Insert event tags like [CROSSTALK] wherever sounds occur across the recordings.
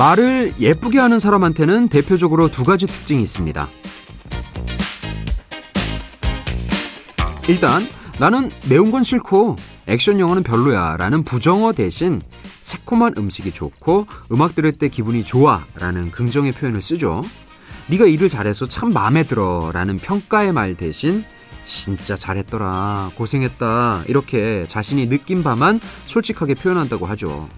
말을 예쁘게 하는 사람한테는 대표적으로 두 가지 특징이 있습니다. 일단 나는 매운 건 싫고 액션 영화는 별로야 라는 부정어 대신 새콤한 음식이 좋고 음악 들을 때 기분이 좋아 라는 긍정의 표현을 쓰죠. 네가 일을 잘해서 참 마음에 들어 라는 평가의 말 대신 진짜 잘했더라 고생했다 이렇게 자신이 느낀 바만 솔직하게 표현한다고 하죠.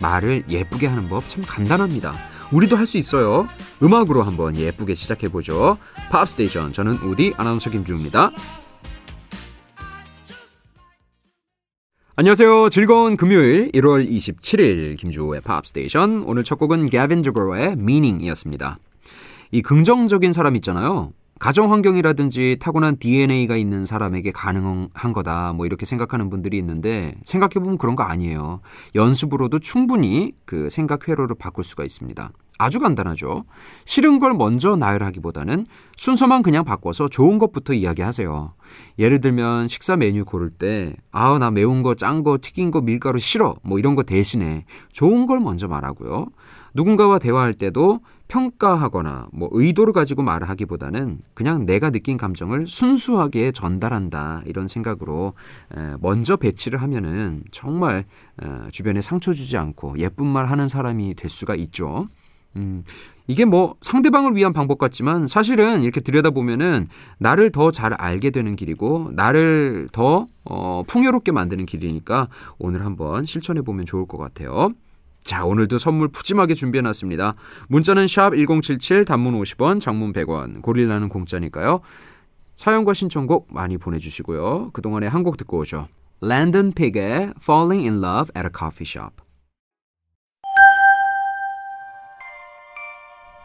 말을 예쁘게 하는 법 참 간단합니다. 우리도 할 수 있어요. 음악으로 한번 예쁘게 시작해보죠. 팝스테이션 저는 우디 아나운서 김주우입니다. 안녕하세요. 즐거운 금요일 1월 27일 김주우의 팝스테이션 오늘 첫 곡은 개빈 디그로의 Meaning이었습니다. 이 긍정적인 사람 있잖아요. 가정 환경이라든지 타고난 DNA가 있는 사람에게 가능한 거다. 뭐 이렇게 생각하는 분들이 있는데 생각해 보면 그런 거 아니에요. 연습으로도 충분히 그 생각 회로를 바꿀 수가 있습니다. 아주 간단하죠. 싫은 걸 먼저 나열하기보다는 순서만 그냥 바꿔서 좋은 것부터 이야기하세요. 예를 들면 식사 메뉴 고를 때, 아, 나 매운 거, 짠 거, 튀긴 거, 밀가루 싫어. 뭐 이런 거 대신에 좋은 걸 먼저 말하고요. 누군가와 대화할 때도 평가하거나 뭐 의도를 가지고 말을 하기보다는 그냥 내가 느낀 감정을 순수하게 전달한다 이런 생각으로 먼저 배치를 하면은 정말 주변에 상처 주지 않고 예쁜 말 하는 사람이 될 수가 있죠. 음, 이게 뭐 상대방을 위한 방법 같지만 사실은 이렇게 들여다보면은 나를 더 잘 알게 되는 길이고 나를 더 어, 풍요롭게 만드는 길이니까 오늘 한번 실천해 보면 좋을 것 같아요. 자, 오늘도 선물 푸짐하게 준비해 놨습니다. 문자는 샵 1077 단문 50원, 장문 100원. 고릴라는 공짜니까요. 사연과 신청곡 많이 보내 주시고요. 그동안에 한 곡 듣고 오죠. 랜던 픽의 Falling in Love at a Coffee Shop.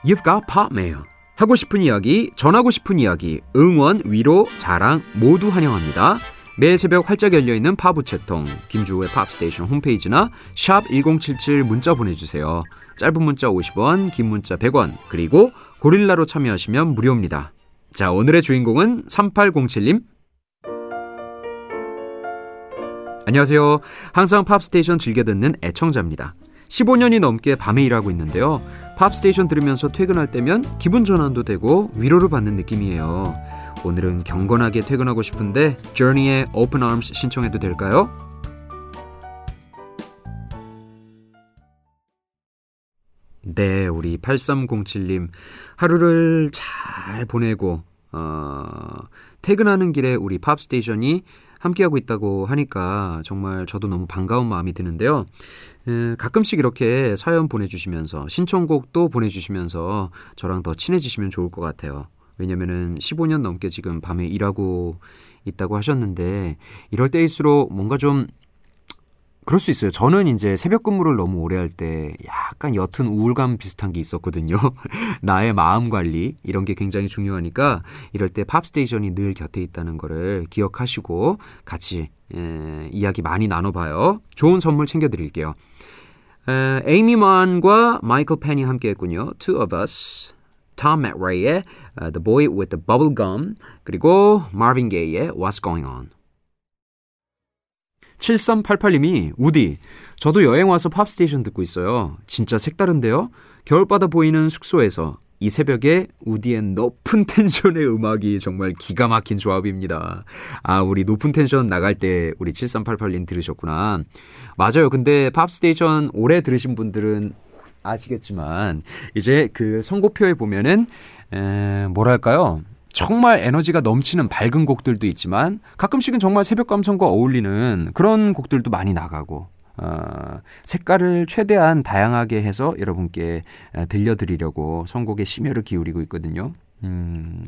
You've got pop mail. 하고 싶은 이야기, 전하고 싶은 이야기, 응원, 위로, 자랑 모두 환영합니다. 매일 새벽 활짝 열려있는 팝우체통 김주호의 팝스테이션 홈페이지나 샵 1077 문자 보내주세요. 짧은 문자 50원, 긴 문자 100원, 그리고 고릴라로 참여하시면 무료입니다. 자, 오늘의 주인공은 3807님. 안녕하세요. 항상 팝스테이션 즐겨 듣는 애청자입니다. 15년이 넘게 밤에 일하고 있는데요. 팝스테이션 들으면서 퇴근할 때면 기분 전환도 되고 위로를 받는 느낌이에요. 오늘은 경건하게 퇴근하고 싶은데 Journey의 Open Arms 신청해도 될까요? 네, 우리 8307님 하루를 잘 보내고 어, 퇴근하는 길에 우리 팝스테이션이 함께하고 있다고 하니까 정말 저도 너무 반가운 마음이 드는데요. 에, 가끔씩 이렇게 사연 보내주시면서 신청곡도 보내주시면서 저랑 더 친해지시면 좋을 것 같아요. 왜냐면은 15년 넘게 지금 밤에 일하고 있다고 하셨는데 이럴 때일수록 뭔가 좀 그럴 수 있어요. 저는 이제 새벽 근무를 너무 오래 할 때 약간 옅은 우울감 비슷한 게 있었거든요. [LAUGHS] 나의 마음 관리 이런 게 굉장히 중요하니까 이럴 때 팝스테이션이 늘 곁에 있다는 거를 기억하시고 같이 에, 이야기 많이 나눠봐요. 좋은 선물 챙겨드릴게요. 에, 에이미 만과 마이클 펜이 함께했군요. Two of Us. 톰 맥레이의 uh, The Boy with the Bubble Gum 그리고 마빈 게이의 What's Going On 7388님이 우디 저도 여행 와서 팝스테이션 듣고 있어요. 진짜 색다른데요. 겨울바다 보이는 숙소에서 이 새벽에 우디의 높은 텐션의 음악이 정말 기가 막힌 조합입니다. 아, 우리 높은 텐션 나갈 때 우리 7388님 들으셨구나. 맞아요. 근데 팝스테이션 오래 들으신 분들은 아시겠지만 이제 그 선곡표에 보면은 에, 뭐랄까요? 정말 에너지가 넘치는 밝은 곡들도 있지만 가끔씩은 정말 새벽 감성과 어울리는 그런 곡들도 많이 나가고 어, 색깔을 최대한 다양하게 해서 여러분께 들려드리려고 선곡에 심혈을 기울이고 있거든요. 음,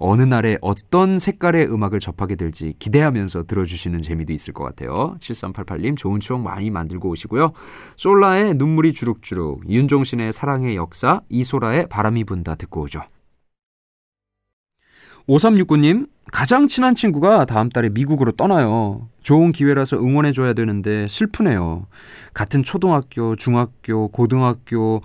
어느 날에 어떤 색깔의 음악을 접하게 될지 기대하면서 들어주시는 재미도 있을 것 같아요. 7388님 좋은 추억 많이 만들고 오시고요. 솔라의 눈물이 주룩주룩, 윤종신의 사랑의 역사, 이소라의 바람이 분다 듣고 오죠. 5369님, 가장 친한 친구가 다음 달에 미국으로 떠나요. 좋은 기회라서 응원해줘야 되는데 슬프네요. 같은 초등학교, 중학교, 고등학교,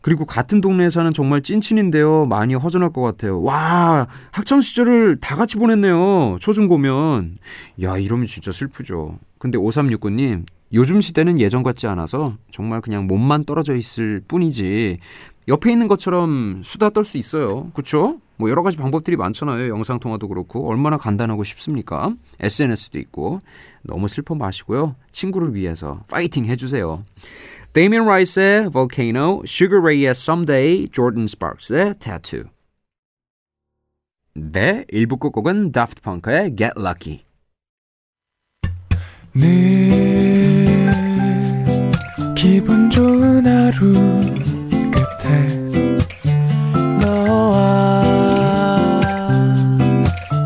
그리고 같은 동네에 사는 정말 찐친인데요. 많이 허전할 것 같아요. 와, 학창 시절을 다 같이 보냈네요. 초중고면. 야, 이러면 진짜 슬프죠. 근데 5369님, 요즘 시대는 예전 같지 않아서 정말 그냥 몸만 떨어져 있을 뿐이지 옆에 있는 것처럼 수다 떨 수 있어요. 그렇죠? 뭐 여러 가지 방법들이 많잖아요. 영상 통화도 그렇고 얼마나 간단하고 쉽습니까? SNS도 있고 너무 슬퍼 마시고요. 친구를 위해서 파이팅 해주세요. Damien Rice의 Volcano, Sugar Ray의 Someday, Jordan Sparks의 Tattoo. 네, 1부 끝곡은 Daft Punk의 Get Lucky. 늘 기분 좋은 하루 끝에 너와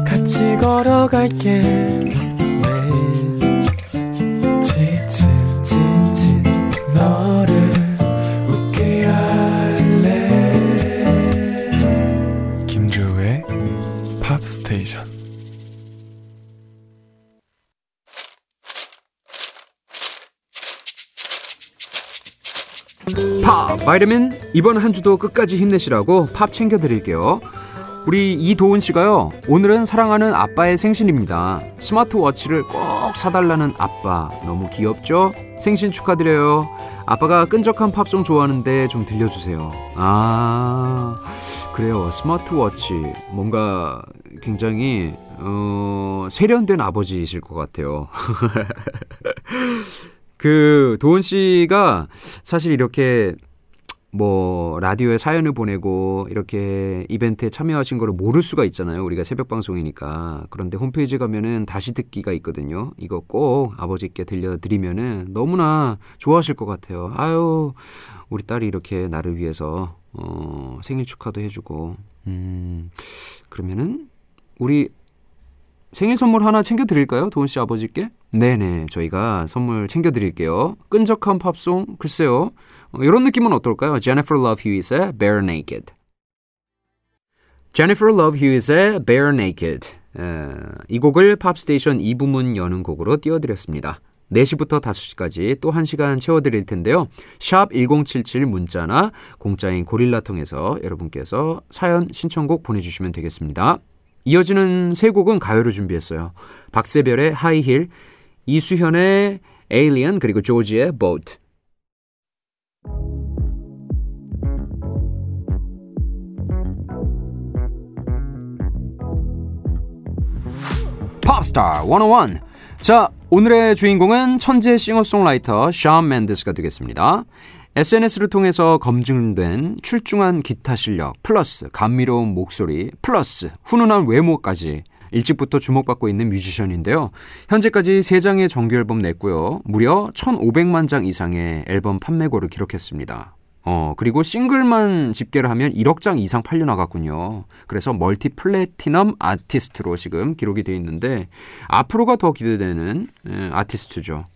같이 걸어갈게 팝 바이러민 이번 한 주도 끝까지 힘내시라고 팝 챙겨드릴게요. 우리 이도훈 씨가요. 오늘은 사랑하는 아빠의 생신입니다. 스마트워치를 꼭 사달라는 아빠 너무 귀엽죠? 생신 축하드려요. 아빠가 끈적한 팝송 좋아하는데 좀 들려주세요. 아 그래요. 스마트워치 뭔가 굉장히 어, 세련된 아버지이실 것 같아요. [LAUGHS] 그 도훈 씨가 사실 이렇게 뭐 라디오에 사연을 보내고 이렇게 이벤트에 참여하신 거를 모를 수가 있잖아요. 우리가 새벽 방송이니까. 그런데 홈페이지 가면은 다시 듣기가 있거든요. 이거 꼭 아버지께 들려드리면은 너무나 좋아하실 것 같아요. 아유, 우리 딸이 이렇게 나를 위해서 어, 생일 축하도 해주고. 음, 그러면은 우리 생일 선물 하나 챙겨드릴까요? 도훈 씨 아버지께? 네네, 저희가 선물 챙겨드릴게요. 끈적한 팝송, 글쎄요. 어, 이런 느낌은 어떨까요? Jennifer Love Hewitt의 Bare Naked. Jennifer Love Hewitt의 Bare Naked. 에, 이 곡을 팝스테이션 2부문 여는 곡으로 띄워드렸습니다. 4시부터 5시까지 또 1시간 채워드릴 텐데요. 샵 1077 문자나 공짜인 고릴라 통해서 여러분께서 사연 신청곡 보내주시면 되겠습니다. 이어지는 세 곡은 가요로 준비했어요. 박세별의 하이힐, 이수현의 Alien 그리고 조지의 Boat. 팝스타 101. 자, 오늘의 주인공은 천재 싱어송라이터 샤운 맨데스가 되겠습니다. SNS를 통해서 검증된 출중한 기타 실력, 플러스 감미로운 목소리, 플러스 훈훈한 외모까지 일찍부터 주목받고 있는 뮤지션인데요. 현재까지 3장의 정규 앨범 냈고요. 무려 1,500만 장 이상의 앨범 판매고를 기록했습니다. 어, 그리고 싱글만 집계를 하면 1억 장 이상 팔려나갔군요. 그래서 멀티 플래티넘 아티스트로 지금 기록이 되어 있는데 앞으로가 더 기대되는 예, 아티스트죠.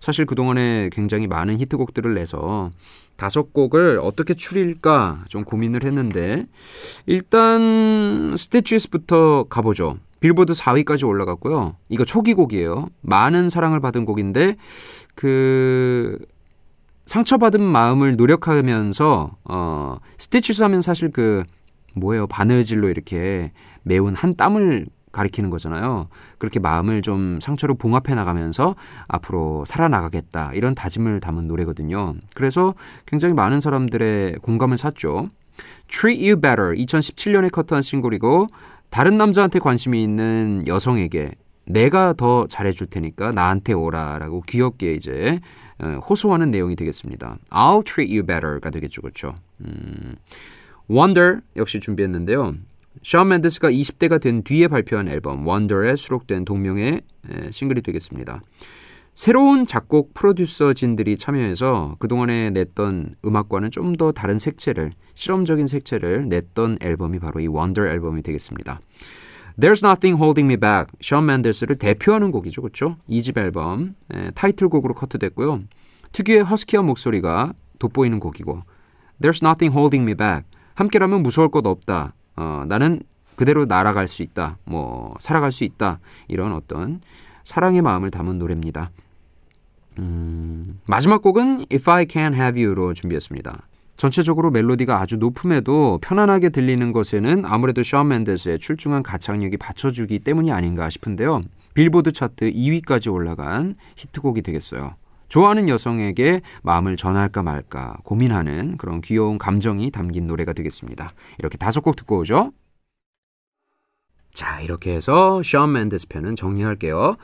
사실 그동안에 굉장히 많은 히트곡들을 내서 다섯 곡을 어떻게 추릴까 좀 고민을 했는데 일단 스티치스부터 가보죠. 빌보드 4위까지 올라갔고요. 이거 초기 곡이에요. 많은 사랑을 받은 곡인데 그 상처받은 마음을 노력하면서 어 스티치스 하면 사실 그 뭐예요 바느질로 이렇게 매운 한 땀을 가리키는 거잖아요. 그렇게 마음을 좀 상처로 봉합해 나가면서 앞으로 살아나가겠다. 이런 다짐을 담은 노래거든요. 그래서 굉장히 많은 사람들의 공감을 샀죠. Treat You Better 2017년에 커트한 싱글이고 다른 남자한테 관심이 있는 여성에게 내가 더 잘해줄 테니까 나한테 오라라고 귀엽게 이제 어, 호소하는 내용이 되겠습니다. I'll treat you better가 되겠죠, 그렇죠? 음, Wonder 역시 준비했는데요. 샤운 맨데스가 20대가 된 뒤에 발표한 앨범 원더에 수록된 동명의 싱글이 되겠습니다. 새로운 작곡 프로듀서진들이 참여해서 그동안에 냈던 음악과는 좀 더 다른 색채를 실험적인 색채를 냈던 앨범이 바로 이 원더 앨범이 되겠습니다. There's Nothing Holding Me Back, 션 맨데스를 대표하는 곡이죠. 그렇죠? 2집 앨범 에, 타이틀곡으로 커트됐고요. 특유의 허스키한 목소리가 돋보이는 곡이고 There's Nothing Holding Me Back, 함께라면 무서울 것 없다. 어, 나는 그대로 날아갈 수 있다. 뭐 살아갈 수 있다. 이런 어떤 사랑의 마음을 담은 노래입니다. 음, 마지막 곡은 If I Can Have You로 준비했습니다. 전체적으로 멜로디가 아주 높음에도 편안하게 들리는 것에는 아무래도 샤운 맨데스의 출중한 가창력이 받쳐주기 때문이 아닌가 싶은데요. 빌보드 차트 2위까지 올라간 히트곡이 되겠어요. 좋아하는 여성에게 마음을 전할까 말까 고민하는 그런 귀여운 감정이 담긴 노래가 되겠습니다. 이렇게 다섯 곡 듣고 오죠. 자, 이렇게 해서 션 멘데스 편은 정리할게요.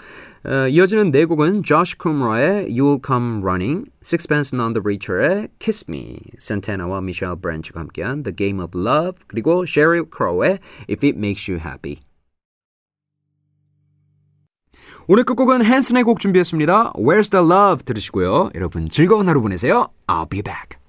어, 이어지는 네 곡은 조시 쿠머의 You'll Come Running, Sixpence None the Richer의 Kiss Me, 산타나와 미셸 브랜치가 함께한 The Game of Love, 그리고 Sheryl Crow의 If It Makes You Happy. 오늘 끝곡은 핸슨의 곡 준비했습니다. Where's the Love 들으시고요. 여러분 즐거운 하루 보내세요. I'll be back.